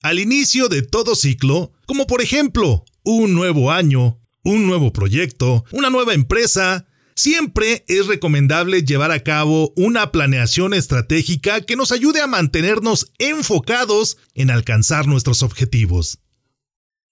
Al inicio de todo ciclo, como por ejemplo un nuevo año, un nuevo proyecto, una nueva empresa, siempre es recomendable llevar a cabo una planeación estratégica que nos ayude a mantenernos enfocados en alcanzar nuestros objetivos.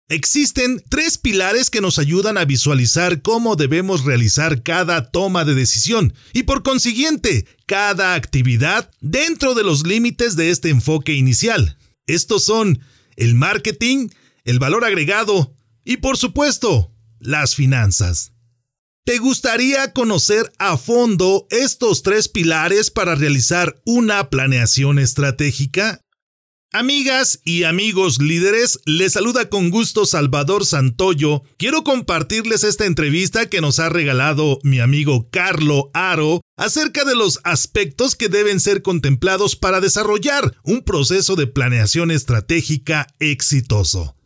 Existen tres pilares que nos ayudan a visualizar cómo debemos realizar cada toma de decisión y por consiguiente cada actividad dentro de los límites de este enfoque inicial. Estos son el marketing, el valor agregado y por supuesto las finanzas. ¿Te gustaría conocer a fondo estos tres pilares para realizar una planeación estratégica? Amigas y amigos líderes, les saluda con gusto Salvador Santoyo. Quiero compartirles esta entrevista que nos ha regalado mi amigo Carlo Aro acerca de los aspectos que deben ser contemplados para desarrollar un proceso de planeación estratégica exitoso.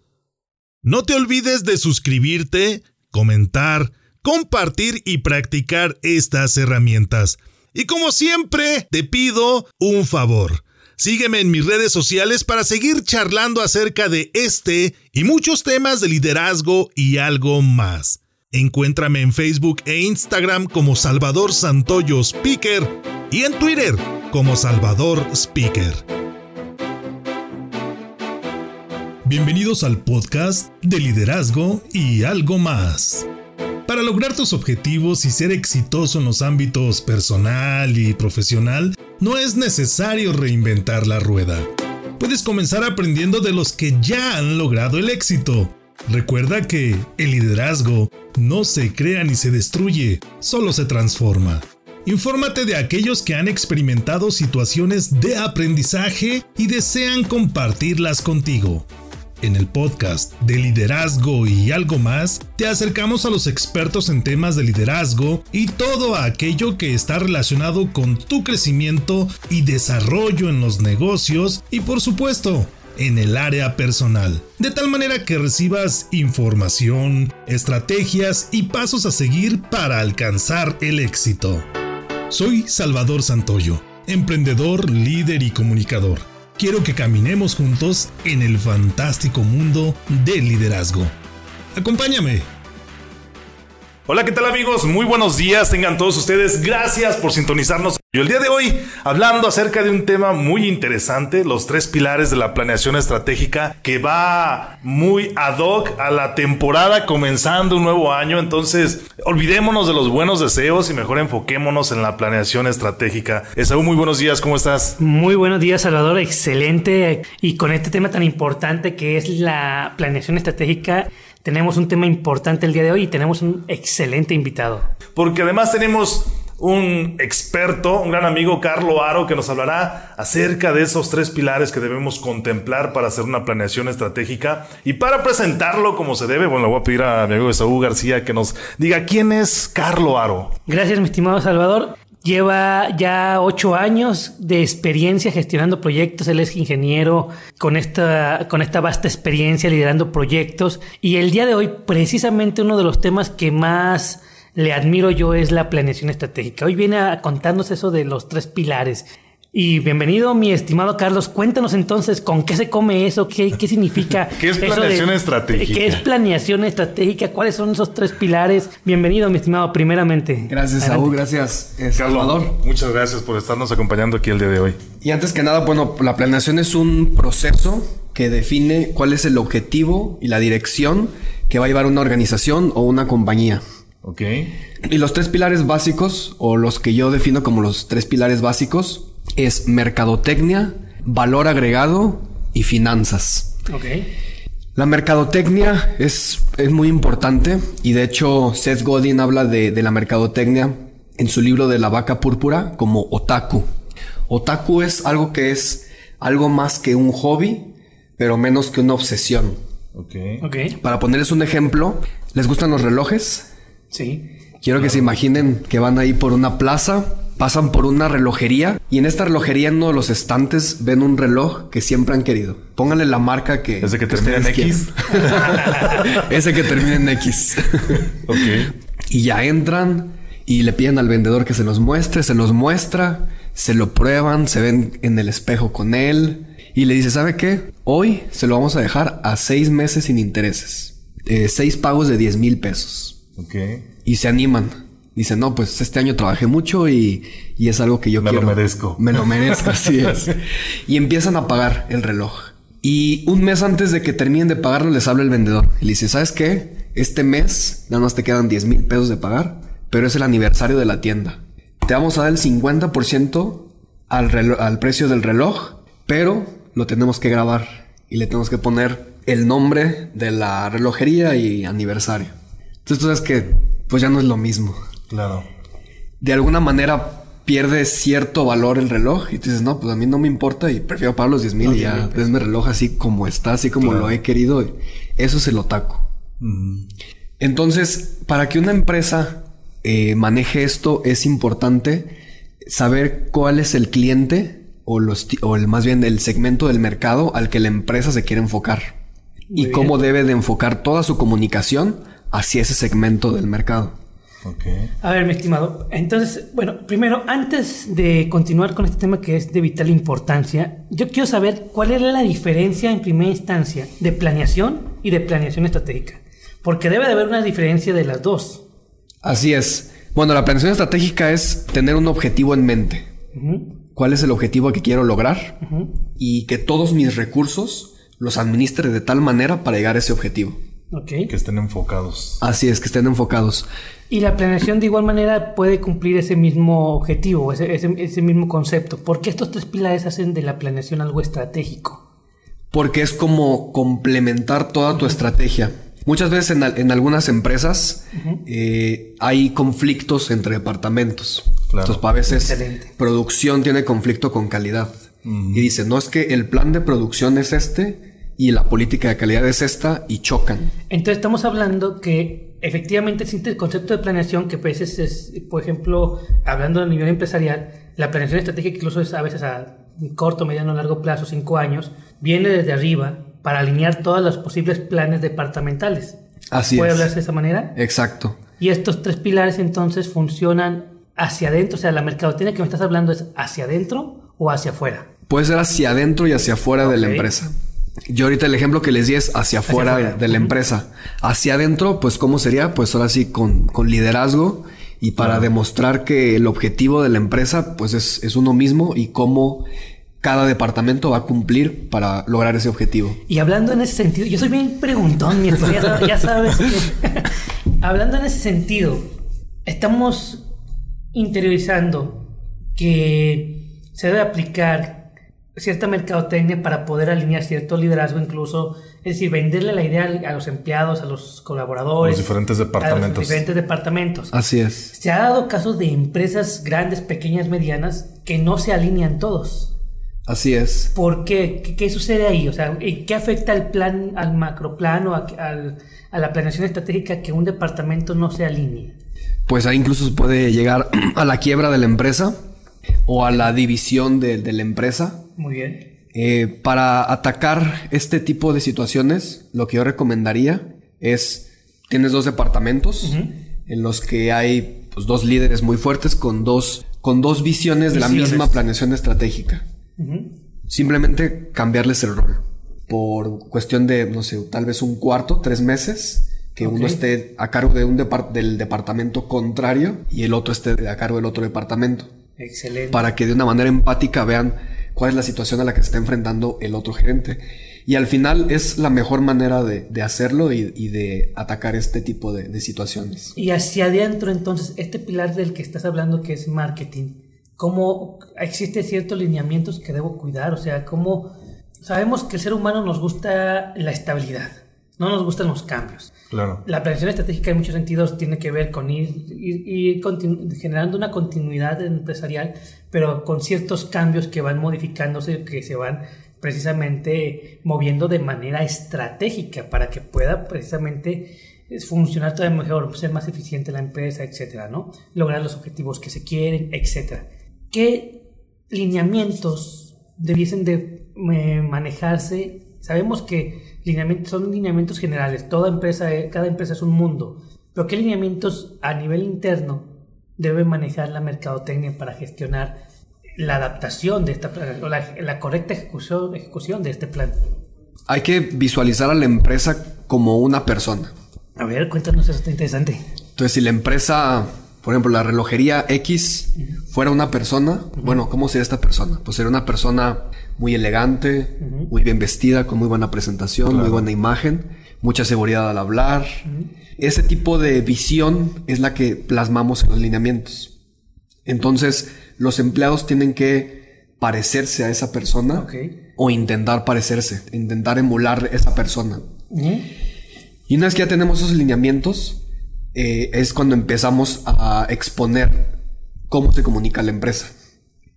No te olvides de suscribirte, comentar, compartir y practicar estas herramientas. Y como siempre, te pido un favor Sígueme en mis redes sociales para seguir charlando acerca de este y muchos temas de liderazgo y algo más. Encuéntrame en Facebook e Instagram como Salvador Santoyo Speaker y en Twitter como Salvador Speaker. Bienvenidos al podcast de liderazgo y algo más. Para lograr tus objetivos y ser exitoso en los ámbitos personal y profesional, no es necesario reinventar la rueda. Puedes comenzar aprendiendo de los que ya han logrado el éxito. Recuerda que el liderazgo no se crea ni se destruye, solo se transforma. Infórmate de aquellos que han experimentado situaciones de aprendizaje y desean compartirlas contigo. En el podcast de liderazgo y algo más, te acercamos a los expertos en temas de liderazgo y todo aquello que está relacionado con tu crecimiento y desarrollo en los negocios y por supuesto en el área personal, de tal manera que recibas información, estrategias y pasos a seguir para alcanzar el éxito. Soy Salvador Santoyo, emprendedor, líder y comunicador quiero que caminemos juntos en el fantástico mundo del liderazgo. Acompáñame. Hola, ¿qué tal amigos? Muy buenos días, tengan todos ustedes. Gracias por sintonizarnos. Y el día de hoy, hablando acerca de un tema muy interesante, los tres pilares de la planeación estratégica, que va muy ad hoc a la temporada comenzando un nuevo año. Entonces, olvidémonos de los buenos deseos y mejor enfoquémonos en la planeación estratégica. Esaú, muy buenos días, ¿cómo estás? Muy buenos días, Salvador, excelente. Y con este tema tan importante que es la planeación estratégica, tenemos un tema importante el día de hoy y tenemos un excelente invitado. Porque además tenemos un experto, un gran amigo, Carlo Aro, que nos hablará acerca de esos tres pilares que debemos contemplar para hacer una planeación estratégica. Y para presentarlo como se debe, bueno, le voy a pedir a mi amigo Saúl García que nos diga quién es Carlo Aro. Gracias, mi estimado Salvador. Lleva ya ocho años de experiencia gestionando proyectos. Él es ingeniero con esta, con esta vasta experiencia liderando proyectos. Y el día de hoy, precisamente uno de los temas que más le admiro yo es la planeación estratégica. Hoy viene a contarnos eso de los tres pilares. Y bienvenido, mi estimado Carlos. Cuéntanos entonces con qué se come eso, qué, qué significa. ¿Qué es planeación estratégica? ¿Qué es planeación estratégica? ¿Cuáles son esos tres pilares? Bienvenido, mi estimado, primeramente. Gracias, Saúl. Gracias, Salvador. muchas gracias por estarnos acompañando aquí el día de hoy. Y antes que nada, bueno, la planeación es un proceso que define cuál es el objetivo y la dirección que va a llevar una organización o una compañía. Ok. Y los tres pilares básicos, o los que yo defino como los tres pilares básicos, es mercadotecnia, valor agregado y finanzas. La mercadotecnia es, es, muy importante y de hecho Seth Godin habla de, de la mercadotecnia en su libro de la vaca púrpura como otaku. Otaku es algo que es algo más que un hobby, pero menos que una obsesión. Okay. Para ponerles un ejemplo, ¿les gustan los relojes? Sí. Quiero que se imaginen que van ahí por una plaza pasan por una relojería y en esta relojería en uno de los estantes ven un reloj que siempre han querido. Pónganle la marca que... Ese que termina en X. Ese que termina en X. ok. Y ya entran y le piden al vendedor que se los muestre, se los muestra, se lo prueban, se ven en el espejo con él y le dice, ¿sabe qué? Hoy se lo vamos a dejar a seis meses sin intereses. Eh, seis pagos de 10 mil pesos. Ok. Y se animan. Dicen, no, pues este año trabajé mucho y, y es algo que yo Me quiero. lo merezco. Me lo merezco, así es. Y empiezan a pagar el reloj. Y un mes antes de que terminen de pagarlo, les habla el vendedor. Y le dice, ¿sabes qué? Este mes nada más te quedan 10 mil pesos de pagar, pero es el aniversario de la tienda. Te vamos a dar el 50% al, relo- al precio del reloj, pero lo tenemos que grabar y le tenemos que poner el nombre de la relojería y aniversario. Entonces tú sabes que pues ya no es lo mismo. Claro. De alguna manera pierde cierto valor el reloj y tú dices, no, pues a mí no me importa y prefiero pagar los 10 mil y ya desme el reloj así como está, así como Claro. lo he querido. Eso es el otaku. Ujú. Entonces, para que una empresa eh, maneje esto, es importante saber cuál es el cliente o, los, ti- o el, más bien el segmento del mercado al que la empresa se quiere enfocar. Muy y cómo debe de enfocar toda su comunicación hacia ese segmento del mercado. A ver, mi estimado. Entonces, bueno, primero, antes de continuar con este tema que es de vital importancia, yo quiero saber cuál es la diferencia en primera instancia de planeación y de planeación estratégica. Porque debe de haber una diferencia de las dos. Así es. Bueno, la planeación estratégica es tener un objetivo en mente. ¿Cuál es el objetivo que quiero lograr? Y que todos mis recursos los administre de tal manera para llegar a ese objetivo. Que estén enfocados. Así es, que estén enfocados. Y la planeación de igual manera puede cumplir ese mismo objetivo, ese, ese- ese mismo concepto. ¿Por qué estos tres pilares hacen de la planeación algo estratégico? Porque es como complementar toda tu estrategia. Muchas veces en, al- en algunas empresas eh, hay conflictos entre departamentos. Claro. Entonces, a veces Excelente. producción tiene conflicto con calidad. Y dice, no es que el plan de producción es este y la política de calidad es esta y chocan. Entonces estamos hablando que efectivamente existe el concepto de planeación que a veces es, por ejemplo, hablando a nivel empresarial, la planeación estratégica incluso es a veces a corto, mediano, largo plazo, cinco años, viene desde arriba para alinear todos los posibles planes departamentales. Así ¿Puede es. hablarse de esa manera? Exacto. Y estos tres pilares entonces funcionan hacia adentro, o sea, la mercadotecnia que me estás hablando es hacia adentro o hacia afuera. Puede ser hacia adentro y hacia afuera de la empresa. Yo ahorita el ejemplo que les di es hacia afuera, afuera. de la empresa. Hacia adentro, pues ¿cómo sería? Pues ahora sí con, con liderazgo y para demostrar que el objetivo de la empresa pues es, es uno mismo y cómo cada departamento va a cumplir para lograr ese objetivo. Y hablando en ese sentido, yo soy bien preguntón, mi ya sabes, ya sabes que- hablando en ese sentido, estamos interiorizando que se debe aplicar cierta mercadotecnia para poder alinear cierto liderazgo incluso, es decir, venderle la idea a los empleados, a los colaboradores, Los diferentes a departamentos. los diferentes departamentos. Así es. Se ha dado caso de empresas grandes, pequeñas, medianas, que no se alinean todos. Así es. ¿Por qué? ¿Qué, qué sucede ahí? O sea, ¿y ¿qué afecta al plan, al macroplano, a, al- a la planeación estratégica que un departamento no se alinee? Pues ahí incluso se puede llegar a la quiebra de la empresa o a la división de, de la empresa. Muy bien. Eh, para atacar este tipo de situaciones, lo que yo recomendaría es, tienes dos departamentos en los que hay pues, dos líderes muy fuertes con dos, con dos visiones, de la misma planeación estratégica. Simplemente cambiarles el rol. Por cuestión de, no sé, tal vez un cuarto, tres meses, que uno esté a cargo de un depart- del departamento contrario y el otro esté a cargo del otro departamento Excelente. para que de una manera empática vean cuál es la situación a la que se está enfrentando el otro gerente. Y al final es la mejor manera de, de hacerlo y, y de atacar este tipo de, de situaciones. Y hacia adentro, entonces, este pilar del que estás hablando, que es marketing, ¿cómo existe ciertos lineamientos que debo cuidar? O sea, ¿cómo sabemos que el ser humano nos gusta la estabilidad, no nos gustan los cambios? Claro. La planeación estratégica en muchos sentidos tiene que ver con ir, ir- ir continu- generando una continuidad empresarial, pero con ciertos cambios que van modificándose, que se van precisamente moviendo de manera estratégica para que pueda precisamente eh, funcionar todavía mejor, ser más eficiente la empresa, etcétera, ¿no? Lograr los objetivos que se quieren, etcétera. ¿Qué lineamientos debiesen de eh, manejarse? Sabemos que lineamientos son lineamientos generales, toda empresa, cada empresa es un mundo, pero ¿qué lineamientos a nivel interno debe manejar la mercadotecnia para gestionar la adaptación de esta plan, o la, la correcta ejecución, ejecución de este plan? Hay que visualizar a la empresa como una persona. A ver, cuéntanos, eso está interesante. Entonces, si la empresa, por ejemplo, la relojería X fuera una persona, bueno, ¿cómo sería esta persona? Pues sería una persona muy elegante, muy bien vestida, con muy buena presentación, muy buena imagen, mucha seguridad al hablar. Ese tipo de visión es la que plasmamos en los lineamientos. Entonces, los empleados tienen que parecerse a esa persona o intentar parecerse, intentar emular esa persona. Y una vez que ya tenemos esos lineamientos, eh, es cuando empezamos a exponer cómo se comunica la empresa.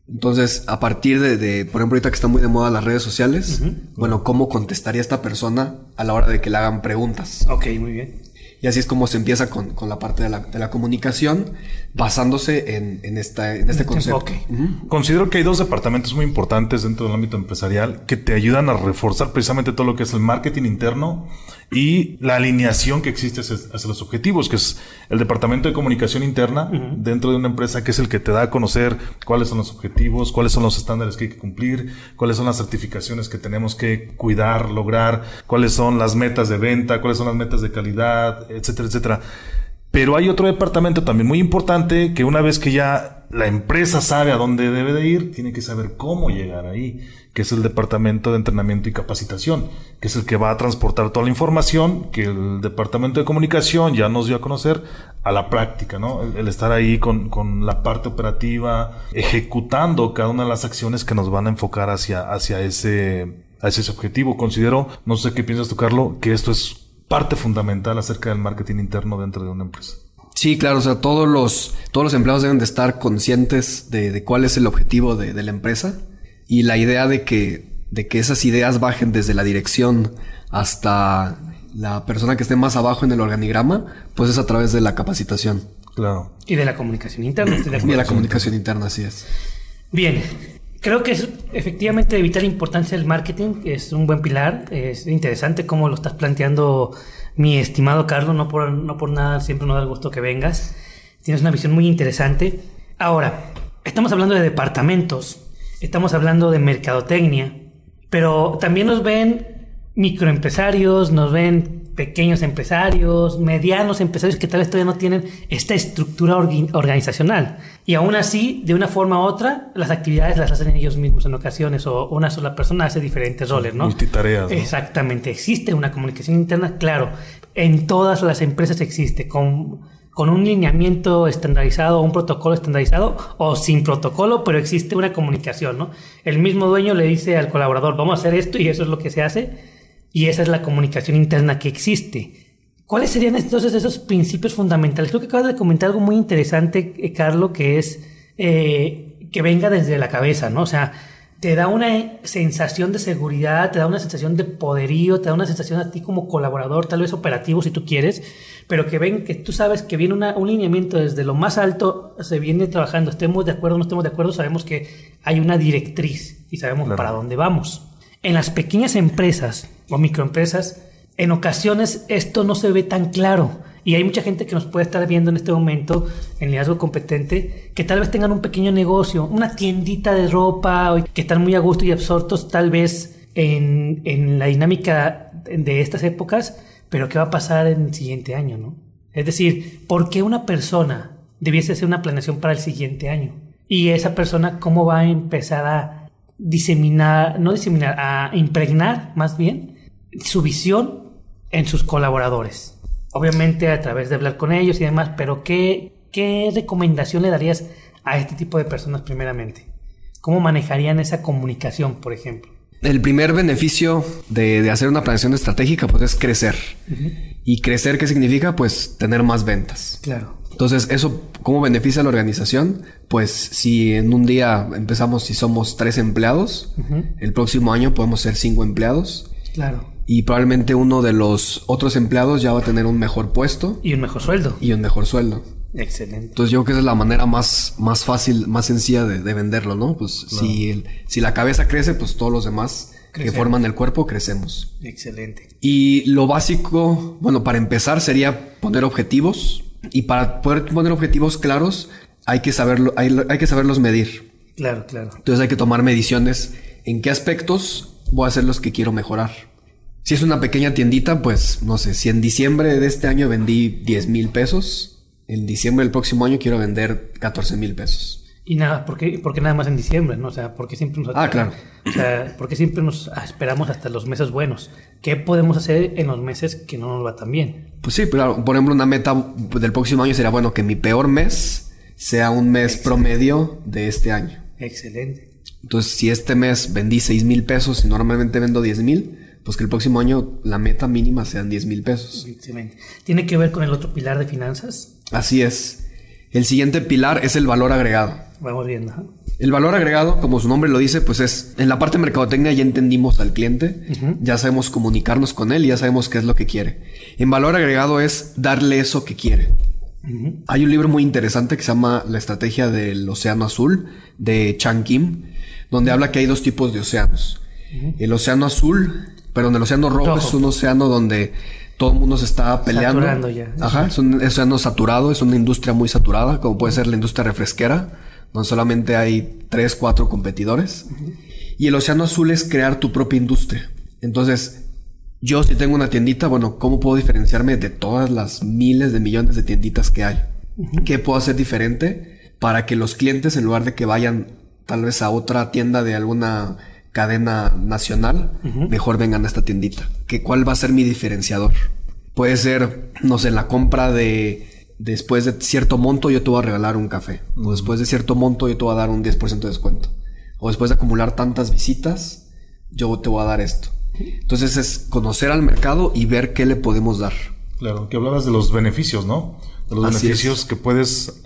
Entonces, a partir de, por ejemplo, ahorita que está muy de moda las redes sociales, bueno, ¿cómo contestaría esta persona a la hora de que le hagan preguntas? Ok, muy bien. Y así es como se empieza con, la parte de la, comunicación, basándose en, en, esta, en este concepto. Considero que hay dos departamentos muy importantes dentro del ámbito empresarial que te ayudan a reforzar precisamente todo lo que es el marketing interno y la alineación que existe hacia, los objetivos, que es el departamento de comunicación interna dentro de una empresa, que es el que te da a conocer cuáles son los objetivos, cuáles son los estándares que hay que cumplir, cuáles son las certificaciones que tenemos que cuidar, lograr, cuáles son las metas de venta, cuáles son las metas de calidad, etcétera, etcétera. Pero hay otro departamento también muy importante que una vez que ya la empresa sabe a dónde debe de ir, tiene que saber cómo llegar ahí que es el Departamento de Entrenamiento y Capacitación, que es el que va a transportar toda la información que el Departamento de Comunicación ya nos dio a conocer a la práctica, ¿no? El, estar ahí con, con, la parte operativa, ejecutando cada una de las acciones que nos van a enfocar hacia, hacia ese, hacia ese objetivo. Considero, no sé qué piensas tú, Carlos, que esto es parte fundamental acerca del marketing interno dentro de una empresa. Sí, claro, o sea, todos los, todos los empleados deben de estar conscientes de, de cuál es el objetivo de, de la empresa y la idea de que, de que esas ideas bajen desde la dirección hasta la persona que esté más abajo en el organigrama, pues es a través de la capacitación. Claro. Y de la comunicación interna. De y de la comunicación interna, así es. Bien. Creo que es efectivamente de vital importancia el marketing, es un buen pilar, es interesante cómo lo estás planteando mi estimado Carlos, no por, no por nada, siempre nos da el gusto que vengas, tienes una visión muy interesante. Ahora, estamos hablando de departamentos, estamos hablando de mercadotecnia, pero también nos ven microempresarios, nos ven pequeños empresarios, medianos empresarios que tal vez todavía no tienen esta estructura organizacional. Y aún así, de una forma u otra, las actividades las hacen ellos mismos en ocasiones o una sola persona hace diferentes roles, ¿no? Multitareas. Exactamente. Existe una comunicación interna, claro. En todas las empresas existe, con con un lineamiento estandarizado, un protocolo estandarizado o sin protocolo, pero existe una comunicación, ¿no? El mismo dueño le dice al colaborador, vamos a hacer esto y eso es lo que se hace, y esa es la comunicación interna que existe. ¿Cuáles serían entonces esos principios fundamentales? Creo que acabas de comentar algo muy interesante, eh, Carlos, que es eh, que venga desde la cabeza, ¿no? O sea, te da una sensación de seguridad, te da una sensación de poderío, te da una sensación a ti como colaborador, tal vez operativo si tú quieres, pero que ven que tú sabes que viene un lineamiento desde lo más alto, se viene trabajando, estemos de acuerdo o no estemos de acuerdo, sabemos que hay una directriz y sabemos para dónde vamos. En las pequeñas empresas o microempresas, en ocasiones esto no se ve tan claro y hay mucha gente que nos puede estar viendo en este momento en liderazgo competente que tal vez tengan un pequeño negocio, una tiendita de ropa, que están muy a gusto y absortos tal vez en, en la dinámica de estas épocas, pero ¿qué va a pasar en el siguiente año? ¿no? Es decir, ¿por qué una persona debiese hacer una planeación para el siguiente año? Y esa persona, ¿cómo va a empezar a diseminar, no diseminar, a impregnar más bien su visión en sus colaboradores? obviamente a través de hablar con ellos y demás, pero ¿qué, qué recomendación le darías a este tipo de personas primeramente? ¿Cómo manejarían esa comunicación, por ejemplo? El primer beneficio de, hacer una planeación estratégica pues es crecer. ¿Y crecer qué significa? Pues tener más ventas. Claro. Entonces, ¿eso cómo beneficia a la organización? Pues si en un día empezamos, si somos tres empleados, el próximo año podemos ser cinco empleados. Claro y probablemente uno de los otros empleados ya va a tener un mejor puesto. Y un mejor sueldo. Y un mejor sueldo. Excelente. Entonces yo creo que esa es la manera más, más fácil, más sencilla de, venderlo, ¿no? Pues si, si la cabeza crece, pues todos los demás que forman el cuerpo crecemos. Excelente. Y lo básico, bueno, para empezar sería poner objetivos. Y para poder poner objetivos claros, hay que saberlo, hay, hay que saberlos medir. Claro, claro. Entonces hay que tomar mediciones en qué aspectos voy a ser los que quiero mejorar Si es una pequeña tiendita, pues no sé, si en diciembre de este año vendí 10 mil pesos, en diciembre del próximo año quiero vender 14 mil pesos. Y nada, porque, porque nada más en diciembre, ¿no? O sea, porque siempre nos... Ah, claro. O sea, porque siempre nos esperamos hasta los meses buenos. ¿Qué podemos hacer en los meses que no nos va tan bien? Pues sí, claro. Por ejemplo, una meta del próximo año sería, bueno, que mi peor mes sea un mes promedio de este año. Excelente. Entonces, si este mes vendí 6 mil pesos y normalmente vendo 10 mil, pues que el próximo año la meta mínima sean 10 mil pesos. Excelente. ¿Tiene que ver con el otro pilar de finanzas? Así es. El siguiente pilar es el valor agregado. Vamos viendo. El valor agregado, como su nombre lo dice, pues es en la parte de mercadotecnia ya entendimos al cliente, ya sabemos comunicarnos con él y ya sabemos qué es lo que quiere. En valor agregado es darle eso que quiere. Hay un libro muy interesante que se llama La estrategia del océano azul de Chang Kim, donde habla que hay dos tipos de océanos. El océano azul, pero en el océano rojo, es un océano donde todo el mundo se está peleando. Saturando ya. Ajá, es un océano saturado, es una industria muy saturada, como puede ser la industria refresquera, donde solamente hay tres, cuatro competidores. Y el océano azul es crear tu propia industria. Entonces, yo si tengo una tiendita, bueno, ¿cómo puedo diferenciarme de todas las miles de millones de tienditas que hay? ¿Qué puedo hacer diferente para que los clientes, en lugar de que vayan tal vez a otra tienda de alguna cadena nacional, mejor vengan a esta tiendita? ¿Qué, ¿Cuál va a ser mi diferenciador? Puede ser, no sé, la compra de después de cierto monto yo te voy a regalar un café. O después de cierto monto yo te voy a dar un 10% de descuento. O después de acumular tantas visitas, yo te voy a dar esto. Entonces es conocer al mercado y ver qué le podemos dar. Claro, que hablabas de los beneficios, ¿no? De los beneficios que puedes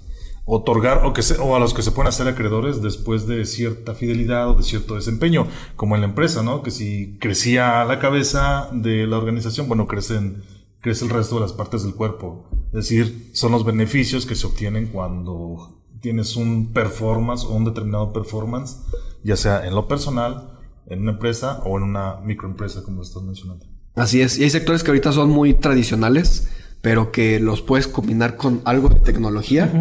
otorgar o, que o a los que se pueden hacer acreedores después de cierta fidelidad o de cierto desempeño, como en la empresa, ¿no? Que si crecía la cabeza de la organización, bueno, crecen, crece el resto de las partes del cuerpo. Es decir, son los beneficios que se obtienen cuando tienes un performance o un determinado performance, ya sea en lo personal, en una empresa o en una microempresa, como estás mencionando. Así es. Y hay sectores que ahorita son muy tradicionales, pero que los puedes combinar con algo de tecnología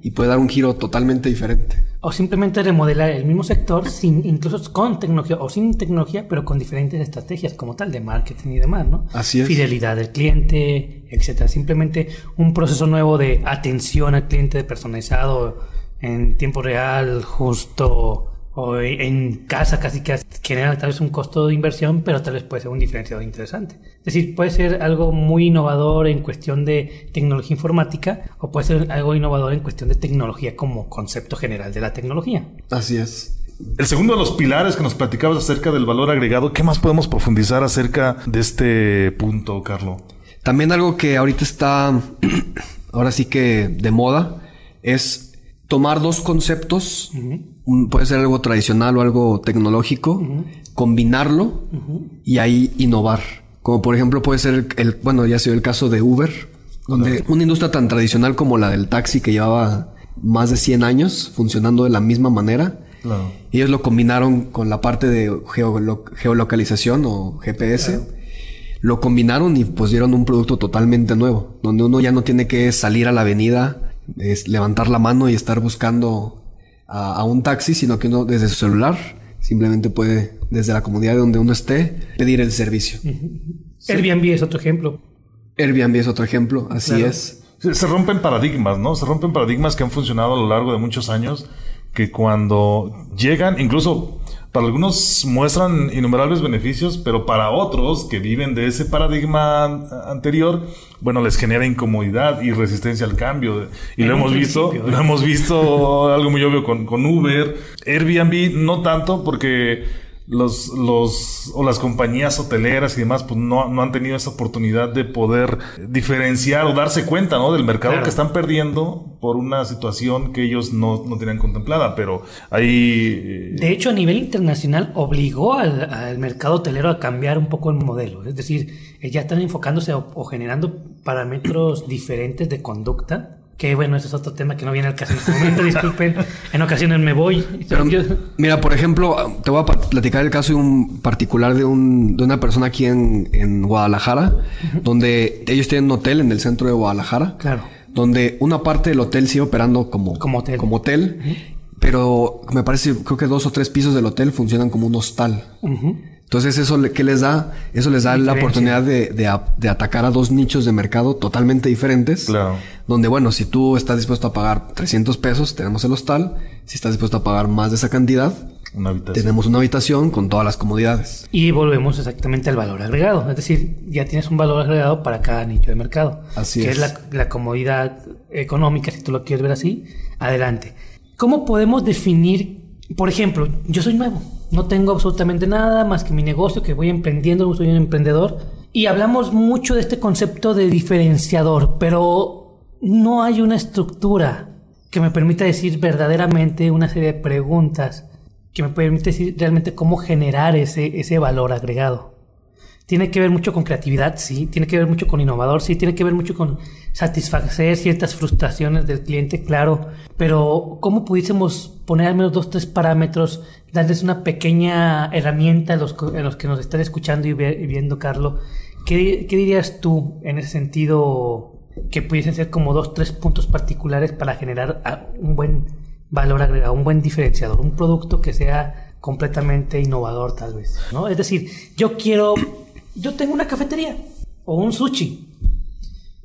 y puede dar un giro totalmente diferente. O simplemente remodelar el mismo sector sin, incluso con tecnología o sin tecnología, pero con diferentes estrategias como tal de marketing y demás, ¿no? Así es. Fidelidad del cliente, etcétera. Simplemente un proceso nuevo de atención al cliente personalizado en tiempo real, justo o en casa casi que genera tal vez un costo de inversión, pero tal vez puede ser un diferenciador interesante. Es decir, puede ser algo muy innovador en cuestión de tecnología informática o puede ser algo innovador en cuestión de tecnología como concepto general de la tecnología. Así es. El segundo de los pilares que nos platicabas acerca del valor agregado, ¿qué más podemos profundizar acerca de este punto, Carlos? También algo que ahorita está, ahora sí que de moda, es tomar dos conceptos, puede ser algo tradicional o algo tecnológico, combinarlo y ahí innovar. Como por ejemplo puede ser el, bueno, ya ha sido el caso de Uber, donde una industria tan tradicional como la del taxi que llevaba más de 100 años funcionando de la misma manera, ellos lo combinaron con la parte de geolocalización o GPS. Lo combinaron y pues dieron un producto totalmente nuevo, donde uno ya no tiene que salir a la avenida es levantar la mano y estar buscando a, un taxi, sino que uno desde su celular simplemente puede, desde la comunidad donde uno esté, pedir el servicio. Airbnb es otro ejemplo. Airbnb es otro ejemplo, así es. Se, rompen paradigmas, ¿no? Se rompen paradigmas que han funcionado a lo largo de muchos años, que cuando llegan, incluso para algunos muestran innumerables beneficios, pero para otros que viven de ese paradigma anterior, bueno, les genera incomodidad y resistencia al cambio. Y lo hemos visto, lo ¿eh? hemos visto algo muy obvio con, con Uber, Airbnb, no tanto porque los, los, o las compañías hoteleras y demás, pues no, no han tenido esa oportunidad de poder diferenciar o darse cuenta, ¿no? Del mercado que están perdiendo por una situación que ellos no, no tenían contemplada, pero ahí... Eh, de hecho, a nivel internacional obligó al, al, mercado hotelero a cambiar un poco el modelo, es decir, ya están enfocándose o generando parámetros diferentes de conducta que bueno, ese es otro tema que no viene al caso en este momento, disculpen. En ocasiones me voy. Mira, por ejemplo, te voy a platicar el caso de un particular de, un, de una persona aquí en, en Guadalajara, donde ellos tienen un hotel en el centro de Guadalajara. Claro. Donde una parte del hotel sigue operando como, como hotel. Como hotel Pero me parece, creo que dos o tres pisos del hotel funcionan como un hostal. Entonces, ¿eso le- qué les da? Eso les da la Diferencia. oportunidad de, de de atacar a dos nichos de mercado totalmente diferentes. Claro. Donde, bueno, si tú estás dispuesto a pagar 300 pesos, tenemos el hostal. Si estás dispuesto a pagar más de esa cantidad, Una tenemos una habitación con todas las comodidades. Y volvemos exactamente al valor agregado. Es decir, ya tienes un valor agregado para cada nicho de mercado. Así que es. es, la, la comodidad económica, si tú lo quieres ver así. Adelante. ¿Cómo podemos definir, por ejemplo, yo soy nuevo, no tengo absolutamente nada más que mi negocio, que voy emprendiendo, soy un emprendedor. Y hablamos mucho de este concepto de diferenciador, pero no hay una estructura que me permita decir verdaderamente una serie de preguntas que me permite decir realmente cómo generar ese, ese valor agregado. Tiene que ver mucho con creatividad, sí, tiene que ver mucho con innovador, sí, tiene que ver mucho con satisfacer ciertas frustraciones del cliente, claro, pero ¿cómo pudiésemos poner al menos dos, tres parámetros, darles una pequeña herramienta a los, a los que nos están escuchando y, ve- y viendo, Carlos? ¿Qué, qué dirías tú en ese sentido que pudiesen ser como dos, tres puntos particulares para generar un buen valor agregado, un buen diferenciador, un producto que sea completamente innovador tal vez, ¿no? Es decir, yo quiero, yo tengo una cafetería o un sushi,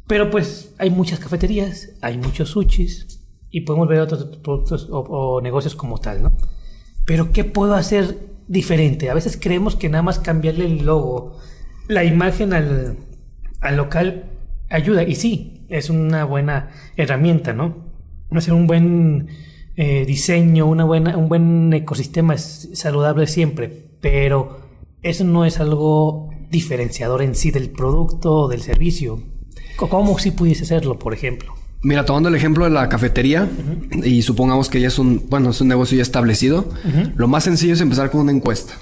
pero pues hay muchas cafeterías, hay muchos sushis y podemos ver otros productos o, negocios como tal, ¿no? Pero ¿qué puedo hacer diferente? A veces creemos que nada más cambiarle el logo, la imagen al, al local ayuda. Y sí, es una buena herramienta, ¿no? Hacer un buen eh, diseño, una buena, un buen ecosistema es saludable siempre, pero eso no es algo diferenciador en sí del producto o del servicio. ¿Cómo si pudiese serlo, por ejemplo? Mira, tomando el ejemplo de la cafetería y supongamos que ya es un, bueno, es un negocio ya establecido, lo más sencillo es empezar con una encuesta.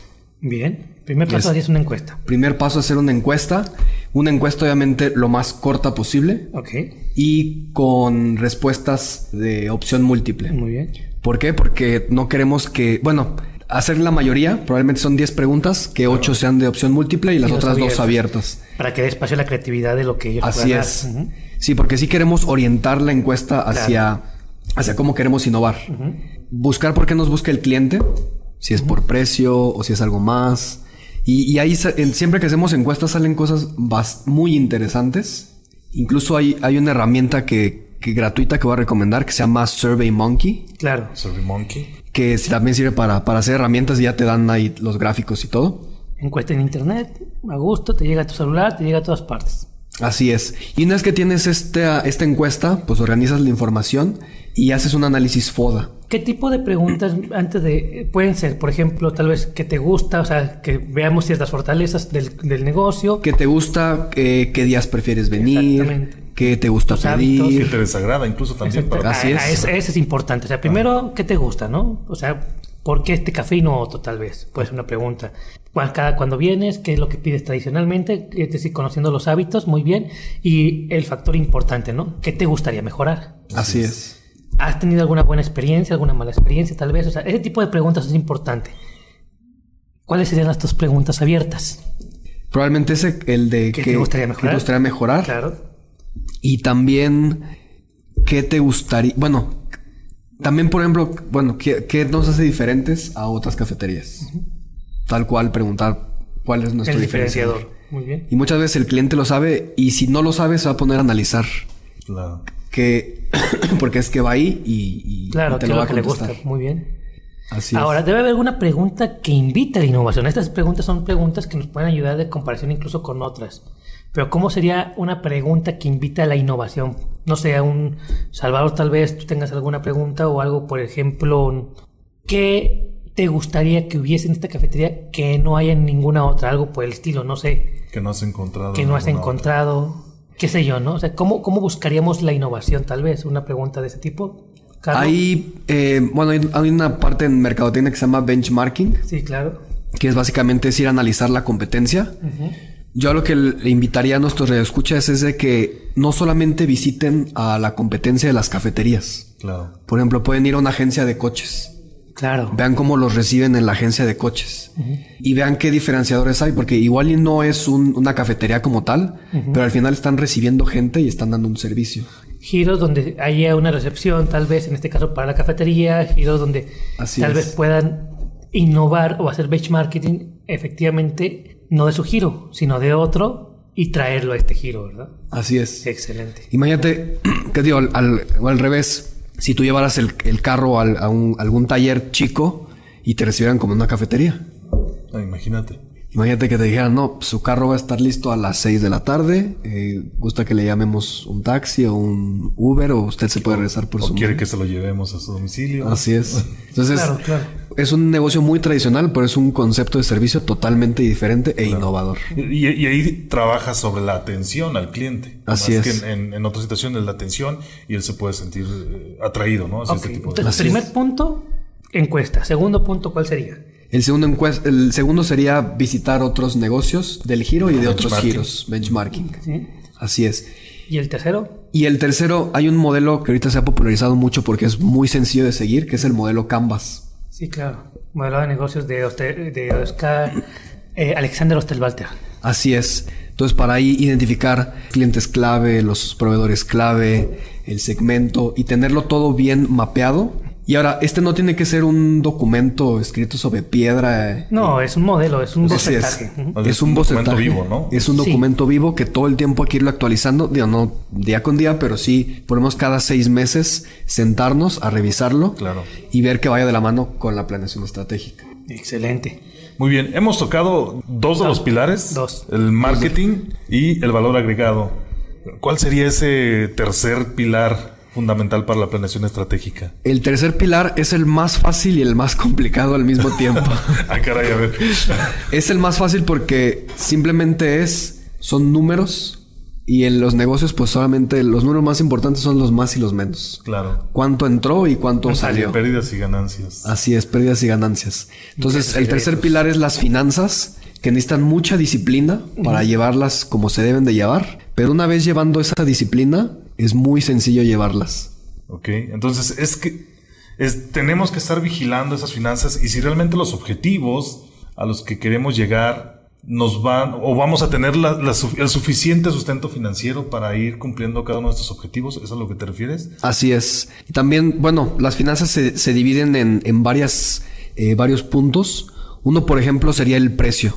Bien, primer paso es una encuesta. Primer paso es hacer una encuesta, una encuesta obviamente lo más corta posible Ok, y con respuestas de opción múltiple. muy bien. ¿Por qué? Porque no queremos que, bueno, hacer la mayoría, probablemente son 10 preguntas, que 8 sean de opción múltiple y las otras dos abiertas. Para que dé espacio a la creatividad de lo que ellos Así puedan es. Sí, porque sí queremos orientar la encuesta hacia, hacia cómo queremos innovar. Buscar por qué nos busca el cliente, si es por precio o si es algo más. Y, y ahí siempre que hacemos encuestas salen cosas muy interesantes. Incluso hay, hay una herramienta que, que gratuita que voy a recomendar que se llama Survey Monkey, Claro. Survey Monkey. Que también sirve para, para hacer herramientas y ya te dan ahí los gráficos y todo. Encuesta en internet, a gusto, te llega a tu celular, te llega a todas partes. Así es. Y una vez que tienes esta, esta encuesta, pues organizas la información y haces un análisis FODA. ¿Qué tipo de preguntas antes de pueden ser? Por ejemplo, tal vez que te gusta, o sea, que veamos ciertas fortalezas del, del negocio. ¿Qué te gusta? ¿Qué, qué días prefieres venir? Exactamente. ¿Qué te gusta Tus ¿Qué pedir? te desagrada incluso también para Así Ah, es. Ese, ese es importante. O sea, primero, ¿qué te gusta, no? O sea, ¿por qué este café y no otro, tal vez? Puede ser una pregunta. Cuál- Cada cuando vienes, ¿qué es lo que pides tradicionalmente? Es decir, conociendo los hábitos, muy bien. Y el factor importante, ¿no? ¿Qué te gustaría mejorar? Así es. ¿Has tenido alguna buena experiencia, alguna mala experiencia, tal vez? O sea, ese tipo de preguntas es importante. ¿Cuáles serían las dos preguntas abiertas? Probablemente ese, el de ¿Qué que, te gustaría mejorar? te gustaría mejorar. Claro. Y también, ¿qué te gustaría? Bueno, también, por ejemplo, bueno, ¿qué, qué nos hace diferentes a otras cafeterías? Tal cual, preguntar cuál es nuestro El diferenciador. diferenciador. Muy bien. Y muchas veces el cliente lo sabe y si no lo sabe se va a poner a analizar Claro. Que porque es que va ahí y, y- Claro, y te lo va a que le gusta. Muy bien. Así Ahora, es. debe haber alguna pregunta que invita a la innovación. Estas preguntas son preguntas que nos pueden ayudar de comparación incluso con otras. Pero ¿cómo sería una pregunta que invita a la innovación? No sé, a un Salvador, tal vez tú tengas alguna pregunta o algo, por ejemplo, ¿qué te gustaría que hubiese en esta cafetería que no haya en ninguna otra? Algo por el estilo, no sé, Que no has encontrado. que no has otra. Qué sé yo, ¿no? O sea, ¿cómo, cómo buscaríamos la innovación tal vez? Una pregunta de ese tipo. Carlos. Hay, eh, bueno, hay, hay una parte en mercadotecnia que se llama benchmarking, Sí, claro. que es básicamente es ir a analizar la competencia. Yo a lo que le invitaría a nuestros radioescuchas es de que no solamente visiten a la competencia de las cafeterías. Claro. Por ejemplo, pueden ir a una agencia de coches. Claro. Vean cómo los reciben en la agencia de coches. Y vean qué diferenciadores hay, porque igual no es un- una cafetería como tal, pero al final están recibiendo gente y están dando un servicio. giros donde haya una recepción, tal vez en este caso para la cafetería, giros donde Así tal es. vez puedan innovar o hacer benchmarking efectivamente no de su giro, sino de otro y traerlo a este giro, ¿verdad? Así es. Excelente. Imagínate, que digo, al, al, revés, si tú llevaras el, el carro al, a, un, algún taller chico y te recibieran como una cafetería. Ah, imagínate. Imagínate que te dijeran, no, su carro va a estar listo a las 6 de la tarde. Eh, gusta que le llamemos un taxi o un Uber o usted se puede regresar por o su. quiere que se lo llevemos a su domicilio. Así es. Entonces, es un negocio muy tradicional, pero es un concepto de servicio totalmente diferente e innovador. Y, ahí trabaja sobre la atención al cliente. Así es. Que en, en, otras situaciones la atención y él se puede sentir eh, atraído, ¿no? Este tipo de Entonces, primer punto, encuesta. Segundo punto, ¿cuál sería? El segundo, el segundo sería visitar otros negocios del giro y de otros giros, benchmarking. Así es. ¿Y el tercero? Y el tercero, hay un modelo que ahorita se ha popularizado mucho porque es muy sencillo de seguir, que es el modelo Canvas. Sí, claro. Modelo de negocios de, de Oscar eh, Alexander Ostelbalter. Así es. Entonces, para ahí identificar clientes clave, los proveedores clave, el segmento y tenerlo todo bien mapeado y ahora, este no tiene que ser un documento escrito sobre piedra. No, es un modelo, es un bocetaje. Es, un, documento vivo, ¿no? Es un documento vivo que todo el tiempo hay que irlo actualizando, digo, no día con día, pero sí podemos cada seis meses sentarnos a revisarlo claro. y ver que vaya de la mano con la planeación estratégica. Excelente. Muy bien, hemos tocado dos de los pilares. Dos. El marketing y el valor agregado. ¿Cuál sería ese tercer pilar fundamental para la planeación estratégica? El tercer pilar es el más fácil y el más complicado al mismo tiempo. ah, caray, a ver. es el más fácil porque simplemente es, son números y en los negocios pues solamente los números más importantes son los más y los menos. Claro. Cuánto entró y cuánto salió. Pérdidas y ganancias. Así es, pérdidas y ganancias. Entonces, el tercer pilar es las finanzas que necesitan mucha disciplina para llevarlas como se deben de llevar, pero una vez llevando esa disciplina, es muy sencillo llevarlas. Ok, entonces es que tenemos que estar vigilando esas finanzas y si realmente los objetivos a los que queremos llegar nos van o vamos a tener el suficiente sustento financiero para ir cumpliendo cada uno de estos objetivos. ¿Es a lo que te refieres? Así es. Y también, bueno, las finanzas se, dividen en, varias, eh, varios puntos. Uno, por ejemplo, sería el precio.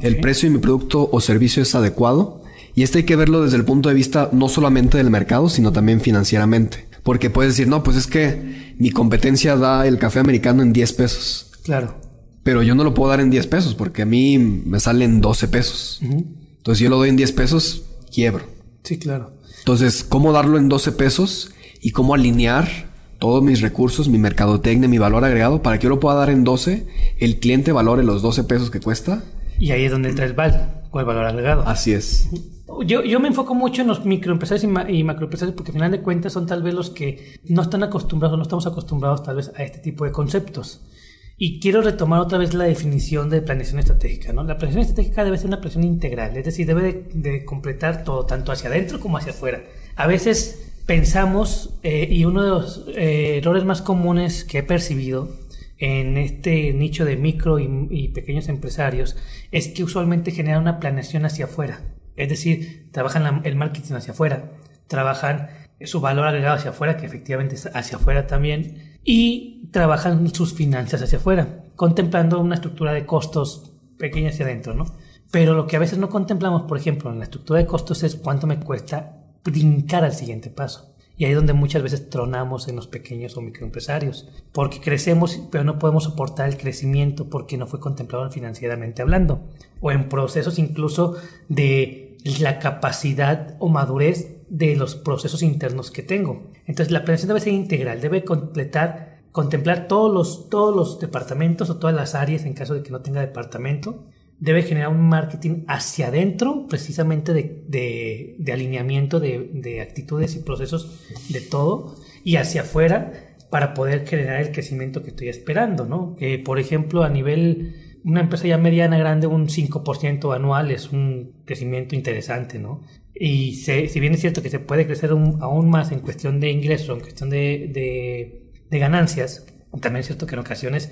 El precio de mi producto o servicio es adecuado. Y este hay que verlo desde el punto de vista no solamente del mercado, sino también financieramente. Porque puedes decir, no, pues es que mi competencia da el café americano en 10 pesos. Claro. Pero yo no lo puedo dar en 10 pesos porque a mí me salen 12 pesos. Entonces, si yo lo doy en 10 pesos, quiebro. Sí, claro. Entonces, ¿cómo darlo en 12 pesos y cómo alinear todos mis recursos, mi mercadotecnia, mi valor agregado para que yo lo pueda dar en 12, el cliente valore los 12 pesos que cuesta? Y ahí es donde entra el VAL, o el valor agregado. Así es. Yo, me enfoco mucho en los microempresarios y, macroempresarios porque al final de cuentas son tal vez los que no están acostumbrados no estamos acostumbrados tal vez a este tipo de conceptos. Y quiero retomar otra vez la definición de planeación estratégica. ¿no? La planeación estratégica debe ser una planeación integral, es decir, debe de, completar todo, tanto hacia adentro como hacia afuera. A veces pensamos, eh, y uno de los eh, errores más comunes que he percibido en este nicho de micro y, y pequeños empresarios, es que usualmente generan una planeación hacia afuera. Es decir, trabajan el marketing hacia afuera, trabajan su valor agregado hacia afuera, que efectivamente es hacia afuera también, y trabajan sus finanzas hacia afuera, contemplando una estructura de costos pequeña hacia adentro, ¿no? Pero lo que a veces no contemplamos, por ejemplo, en la estructura de costos es cuánto me cuesta brincar al siguiente paso. Y ahí es donde muchas veces tronamos en los pequeños o microempresarios, porque crecemos pero no podemos soportar el crecimiento porque no fue contemplado financieramente hablando, o en procesos incluso de la capacidad o madurez de los procesos internos que tengo. Entonces la planeación debe ser integral, debe completar, contemplar todos los, todos los departamentos o todas las áreas en caso de que no tenga departamento, debe generar un marketing hacia adentro, precisamente de, de, alineamiento de, de, actitudes y procesos de todo, y hacia afuera para poder generar el crecimiento que estoy esperando, ¿no? Que, por ejemplo, a nivel, una empresa ya mediana, grande, un 5% anual es un crecimiento interesante, ¿no? Y si bien es cierto que se puede crecer aún más en cuestión de ingresos, en cuestión de, de, ganancias, también es cierto que en ocasiones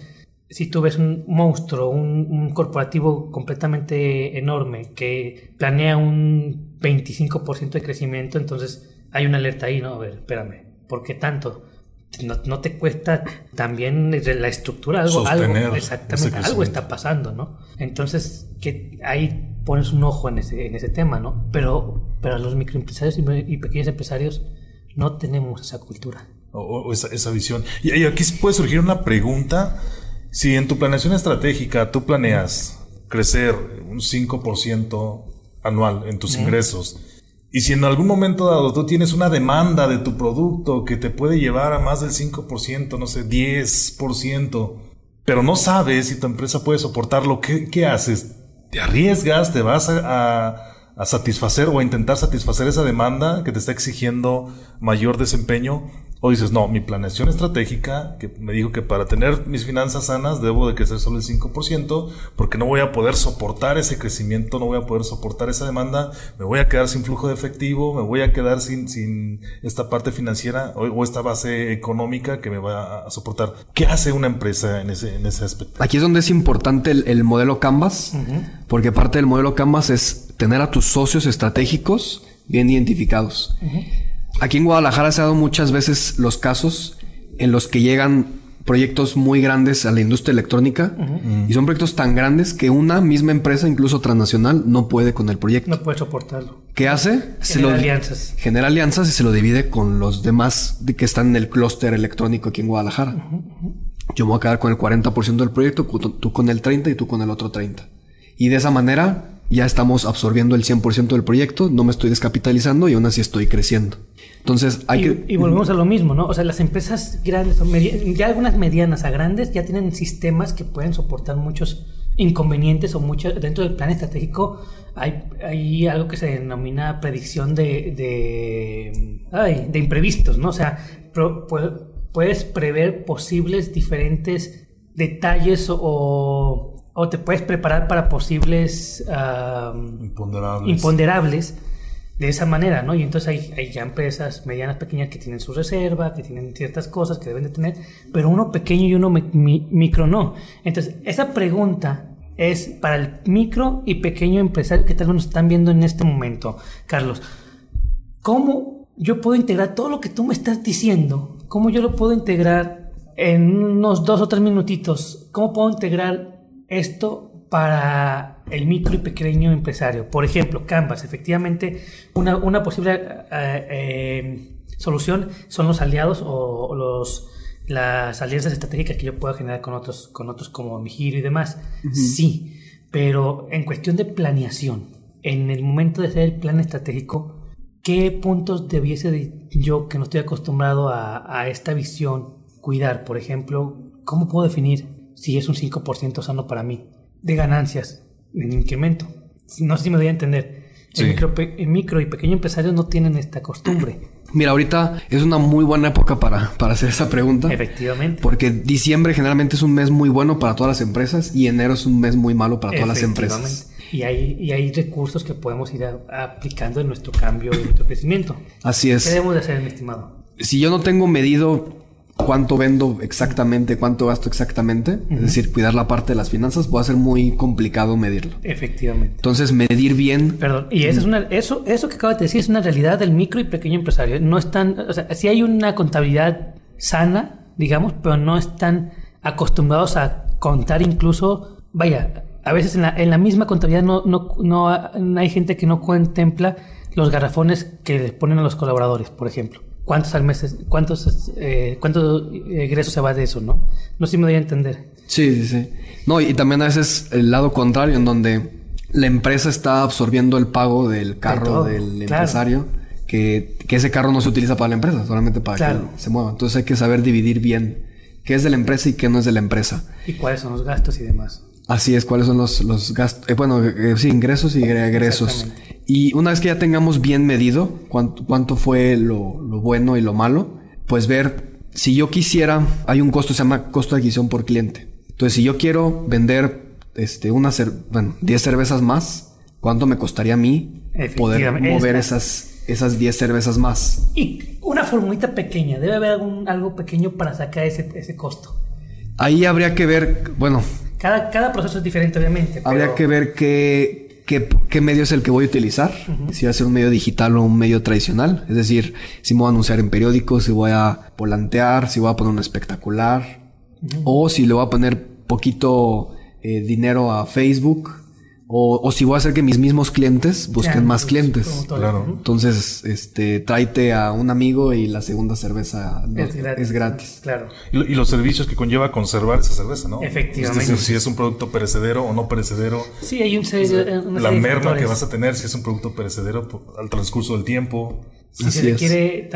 si tú ves un monstruo, un, corporativo completamente enorme que planea un 25% de crecimiento, entonces hay una alerta ahí, ¿no? A ver, espérame, ¿por qué tanto? No, te cuesta también la estructura, algo, algo exactamente, algo está pasando, ¿no? Entonces, que ahí pones un ojo en ese, en ese tema, ¿no? Pero, pero los microempresarios y, pequeños empresarios no tenemos esa cultura. O, esa, esa, visión. Y, aquí puede surgir una pregunta. Si en tu planeación estratégica tú planeas crecer un 5% anual en tus ingresos, y si en algún momento dado tú tienes una demanda de tu producto que te puede llevar a más del 5%, no sé, 10%, pero no sabes si tu empresa puede soportarlo, ¿qué, qué haces? ¿Te arriesgas? ¿Te vas a, a satisfacer o a intentar satisfacer esa demanda que te está exigiendo mayor desempeño? O dices, no, mi planeación estratégica, que me dijo que para tener mis finanzas sanas debo de crecer solo el 5%, porque no voy a poder soportar ese crecimiento, no voy a poder soportar esa demanda, me voy a quedar sin flujo de efectivo, me voy a quedar sin, sin esta parte financiera o, esta base económica que me va a soportar. ¿Qué hace una empresa en ese, en ese aspecto? Aquí es donde es importante el, modelo Canvas, porque parte del modelo Canvas es tener a tus socios estratégicos bien identificados. Aquí en Guadalajara se ha dado muchas veces los casos en los que llegan proyectos muy grandes a la industria electrónica y son proyectos tan grandes que una misma empresa, incluso transnacional, no puede con el proyecto. No puede soportarlo. ¿Qué hace? Genera alianzas. Genera alianzas y se lo divide con los demás que están en el clúster electrónico aquí en Guadalajara. Yo me voy a quedar con el 40% del proyecto, tú con el 30% y tú con el otro 30%. Y de esa manera ya estamos absorbiendo el 100% del proyecto, no me estoy descapitalizando y aún así estoy creciendo. Entonces hay y, que... Y volvemos a lo mismo, ¿no? O sea, las empresas grandes, ya algunas medianas a grandes, ya tienen sistemas que pueden soportar muchos inconvenientes o muchos... Dentro del plan estratégico hay, hay algo que se denomina predicción de, de, de imprevistos, ¿no? O sea, puedes prever posibles diferentes detalles o o te puedes preparar para posibles imponderables. de esa manera, ¿no? Y entonces hay, hay, ya empresas medianas, pequeñas que tienen su reserva, que tienen ciertas cosas que deben de tener, pero uno pequeño y uno micro no. Entonces, esa pregunta es para el micro y pequeño empresario que tal vez nos están viendo en este momento, Carlos. ¿Cómo yo puedo integrar todo lo que tú me estás diciendo? ¿Cómo yo lo puedo integrar en unos dos o tres minutitos? ¿Cómo puedo integrar esto para el micro y pequeño empresario. Por ejemplo, Canvas, efectivamente, una, posible eh, eh, solución son los aliados o, los, las alianzas estratégicas que yo pueda generar con otros, con otros como mi giro y demás. Sí, pero en cuestión de planeación, en el momento de hacer el plan estratégico, ¿qué puntos debiese yo, que no estoy acostumbrado a, a esta visión, cuidar? Por ejemplo, ¿cómo puedo definir si es un 5% sano para mí de ganancias en incremento. No sé si me voy a entender. El, micro, y pequeño empresario no tienen esta costumbre. Mira, ahorita es una muy buena época para, para hacer esa pregunta. Efectivamente. Porque diciembre generalmente es un mes muy bueno para todas las empresas y enero es un mes muy malo para todas las empresas. Y hay, y hay recursos que podemos ir aplicando en nuestro cambio y nuestro crecimiento. Así es. ¿Qué debemos de hacer, mi estimado? Si yo no tengo medido cuánto vendo exactamente, cuánto gasto exactamente, es decir, cuidar la parte de las finanzas, puede ser muy complicado medirlo. Efectivamente. Entonces, medir bien. Perdón, y eso es una, eso, eso que acabas de decir es una realidad del micro y pequeño empresario. No están, o sea, sí hay una contabilidad sana, digamos, pero no están acostumbrados a contar incluso, vaya, a veces en la, en la misma contabilidad no, no, no hay gente que no contempla los garrafones que les ponen a los colaboradores, por ejemplo. ¿Cuántos al mes, cuántos, eh, cuántos egresos se va de eso, no? No sé si me doy a entender. Sí, sí, sí. No, y también a veces el lado contrario, en donde la empresa está absorbiendo el pago del carro del empresario, que, que, ese carro no se utiliza para la empresa, solamente para que se mueva. Entonces hay que saber dividir bien qué es de la empresa y qué no es de la empresa. Y cuáles son los gastos y demás. Así es, cuáles son los, los gastos, eh, bueno, eh, sí, ingresos y egresos. Y una vez que ya tengamos bien medido cuánto, cuánto fue lo, lo, bueno y lo malo, pues ver si yo quisiera, hay un costo, se llama costo de adquisición por cliente. Entonces, si yo quiero vender este, una bueno, 10 cervezas más, ¿cuánto me costaría a mí poder mover esas, esas 10 cervezas más? Y una formulita pequeña, debe haber algún, algo pequeño para sacar ese, ese costo. Ahí habría que ver, bueno. Cada, cada proceso es diferente, obviamente. Habría que ver qué, qué, medio es el que voy a utilizar, si va a ser un medio digital o un medio tradicional, es decir, si me voy a anunciar en periódicos, si voy a volantear, si voy a poner un espectacular, o si le voy a poner poquito eh, dinero a Facebook, o, si voy a hacer que mis mismos clientes busquen más clientes. Claro. Entonces, este, tráete a un amigo y la segunda cerveza es, gratis. Claro. Y, los servicios que conlleva conservar esa cerveza, ¿no? Efectivamente. si es un producto perecedero o no perecedero. Sí, hay un La merma que vas a tener si es un producto perecedero al transcurso del tiempo. Si se requiere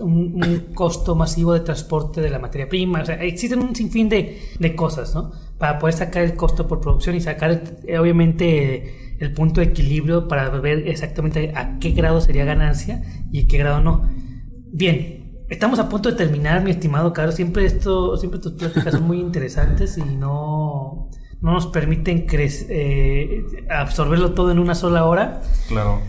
un, costo masivo de transporte de la materia prima, o sea, existen un sinfín de, de cosas, ¿no? Para poder sacar el costo por producción y sacar, eh, obviamente, el punto de equilibrio para ver exactamente a qué grado sería ganancia y a qué grado no. Bien, estamos a punto de terminar, mi estimado Carlos. Siempre esto, siempre tus pláticas son muy interesantes y no, no nos permiten eh, absorberlo todo en una sola hora. Claro.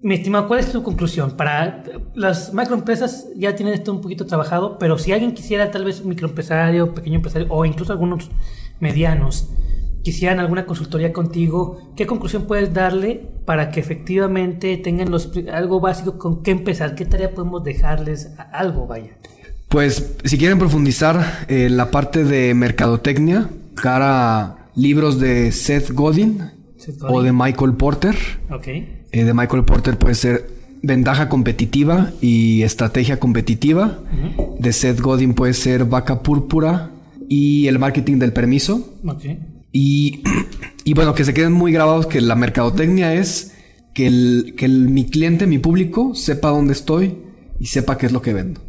Mi estimado, ¿cuál es tu conclusión? Para las macroempresas ya tienen esto un poquito trabajado, pero si alguien quisiera, tal vez un microempresario, pequeño empresario o incluso algunos medianos, quisieran alguna consultoría contigo, ¿qué conclusión puedes darle para que efectivamente tengan los, algo básico con qué empezar? ¿Qué tarea podemos dejarles? Algo, vaya. Pues si quieren profundizar en la parte de mercadotecnia, cara libros de Seth Godin, o de Michael Porter. Okay. Eh, de Michael Porter puede ser Ventaja competitiva y estrategia competitiva. De Seth Godin puede ser Vaca Púrpura y el marketing del permiso. Y, y, bueno, que se queden muy grabados que la mercadotecnia es que, el, que mi cliente, mi público, sepa dónde estoy y sepa qué es lo que vendo.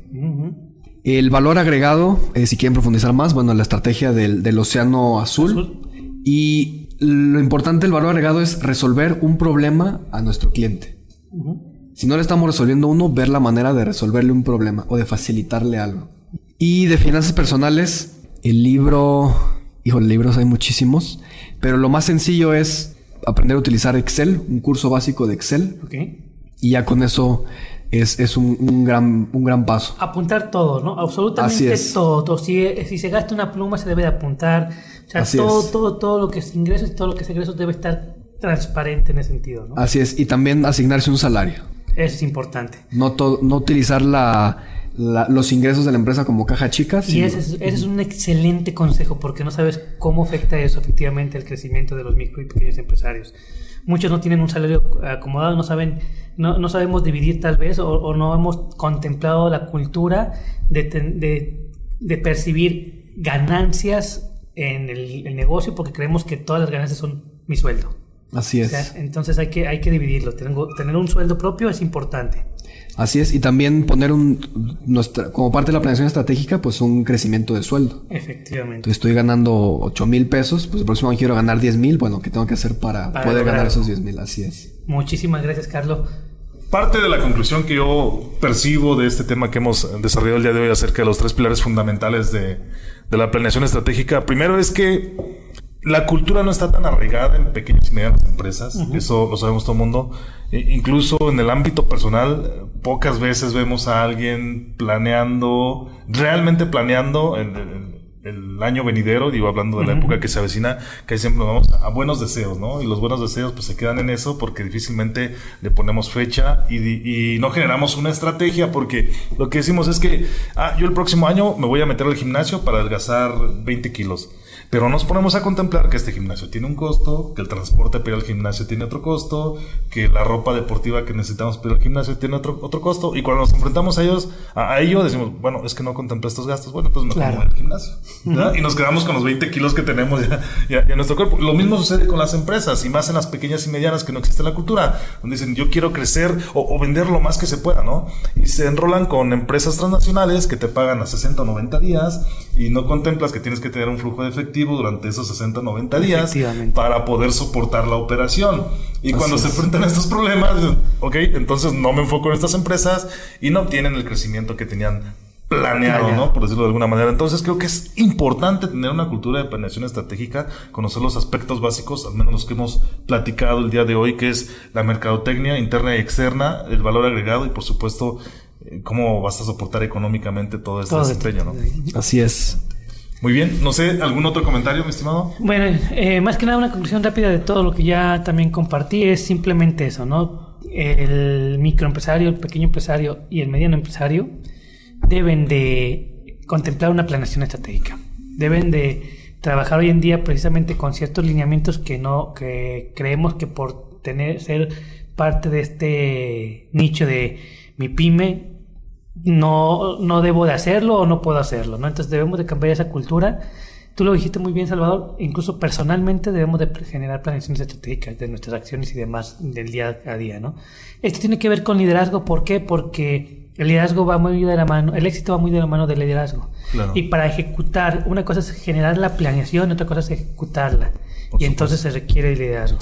El valor agregado, eh, si quieren profundizar más, bueno, la estrategia del, océano azul. Y lo importante del valor agregado es resolver un problema a nuestro cliente. Si no le estamos resolviendo uno, ver la manera de resolverle un problema o de facilitarle algo. Y de finanzas personales, el libro, hijo, libros hay muchísimos, pero lo más sencillo es aprender a utilizar Excel, un curso básico de Excel. Y ya con eso es, un, gran, un gran paso. Apuntar todo, ¿no? Absolutamente todo. Si, si se gasta una pluma, se debe de apuntar o sea, todo, todo, todo lo que es ingresos y todo lo que es egresos debe estar transparente en ese sentido. ¿no? Así es, y también asignarse un salario. Eso es importante. No, no utilizar la, los ingresos de la empresa como caja chica. Y ese es, ese es, un excelente consejo porque no sabes cómo afecta eso efectivamente el crecimiento de los micro y pequeños empresarios. Muchos no tienen un salario acomodado, no saben, no, no sabemos dividir tal vez o, o, no hemos contemplado la cultura de, de, de percibir ganancias en el, negocio porque creemos que todas las ganancias son mi sueldo. Así es. entonces hay que, hay que dividirlo. Tengo, tener un sueldo propio es importante. Así es, y también poner un, nuestra, como parte de la planeación estratégica, pues un crecimiento de sueldo. Efectivamente. Entonces estoy ganando 8 mil pesos, pues el próximo año quiero ganar 10 mil, bueno, ¿qué tengo que hacer para, poder ganar esos 10 mil? Así es. Muchísimas gracias, Carlos. Parte de la conclusión que yo percibo de este tema que hemos desarrollado el día de hoy acerca de los tres pilares fundamentales de, de la planeación estratégica, primero es que la cultura no está tan arraigada en pequeñas y medianas empresas, eso lo sabemos todo el mundo. E incluso en el ámbito personal, pocas veces vemos a alguien planeando, realmente planeando en, el año venidero, digo, hablando de la época que se avecina, que siempre nos vamos a, buenos deseos, ¿no? Y los buenos deseos pues se quedan en eso porque difícilmente le ponemos fecha y, y no generamos una estrategia porque lo que decimos es que, ah, yo el próximo año me voy a meter al gimnasio para adelgazar 20 kilos. Pero nos ponemos a contemplar que este gimnasio tiene un costo, que el transporte para ir al gimnasio tiene otro costo, que la ropa deportiva que necesitamos para ir al gimnasio tiene otro, otro costo. Y cuando nos enfrentamos a ellos, a, ello, decimos, bueno, es que no contemplé estos gastos. Bueno, pues me claro. al gimnasio. Y nos quedamos con los 20 kilos que tenemos ya, en nuestro cuerpo. Lo mismo sucede con las empresas y más en las pequeñas y medianas que no existe la cultura, donde dicen, yo quiero crecer o, o vender lo más que se pueda, ¿no? Y se enrolan con empresas transnacionales que te pagan a 60 o 90 días y no contemplas que tienes que tener un flujo de efectivo durante esos 60, 90 días para poder soportar la operación. Y cuando se enfrentan a estos problemas, ok, entonces no me enfoco en estas empresas y no obtienen el crecimiento que tenían planeado, ¿no? Por decirlo de alguna manera. Entonces creo que es importante tener una cultura de planeación estratégica, conocer los aspectos básicos, al menos los que hemos platicado el día de hoy, que es la mercadotecnia interna y externa, el valor agregado y por supuesto eh, cómo vas a soportar económicamente todo este desempeño, ¿no? Así es. Muy bien, no sé, ¿algún otro comentario, mi estimado? Bueno, eh, más que nada una conclusión rápida de todo lo que ya también compartí es simplemente eso, ¿no? El microempresario, el pequeño empresario y el mediano empresario deben de contemplar una planeación estratégica. Deben de trabajar hoy en día precisamente con ciertos lineamientos que no, que creemos que por tener, ser parte de este nicho de mi pyme, no, no debo de hacerlo o no puedo hacerlo, ¿no? Entonces debemos de cambiar esa cultura. Tú lo dijiste muy bien, Salvador, incluso personalmente debemos de generar planeaciones estratégicas de nuestras acciones y demás del día a día, ¿no? Esto tiene que ver con liderazgo, ¿por qué? Porque el liderazgo va muy de la mano, el éxito va muy de la mano del liderazgo. Y para ejecutar, una cosa es generar la planeación, otra cosa es ejecutarla. y entonces se requiere el liderazgo.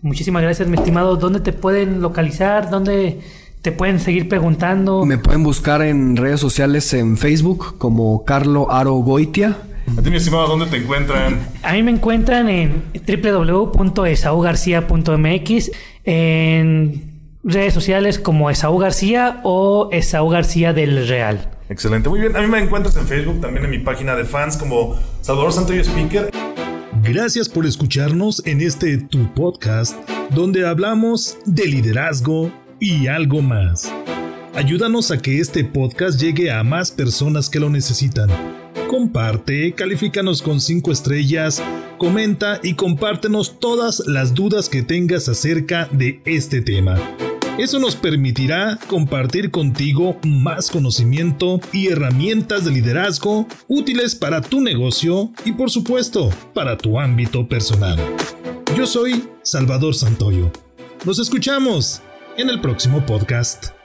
Muchísimas gracias, mi estimado. ¿Dónde te pueden localizar? ¿Dónde te pueden seguir preguntando. Me pueden buscar en redes sociales en Facebook como Carlo Aro Goitia. A ti, mi estimado, ¿dónde te encuentran? A mí me encuentran en www.esaugarcia.mx, en redes sociales como Esaú García o Esaú García del Real. Excelente, muy bien. A mí me encuentras en Facebook, también en mi página de fans como Salvador Santoyo Speaker. Gracias por escucharnos en este Tu Podcast, donde hablamos de liderazgo y algo más. Ayúdanos a que este podcast llegue a más personas que lo necesitan. Comparte, califícanos con 5 estrellas, comenta y compártenos todas las dudas que tengas acerca de este tema. Eso nos permitirá compartir contigo más conocimiento y herramientas de liderazgo útiles para tu negocio y por supuesto para tu ámbito personal. Yo soy Salvador Santoyo. Nos escuchamos en el próximo podcast.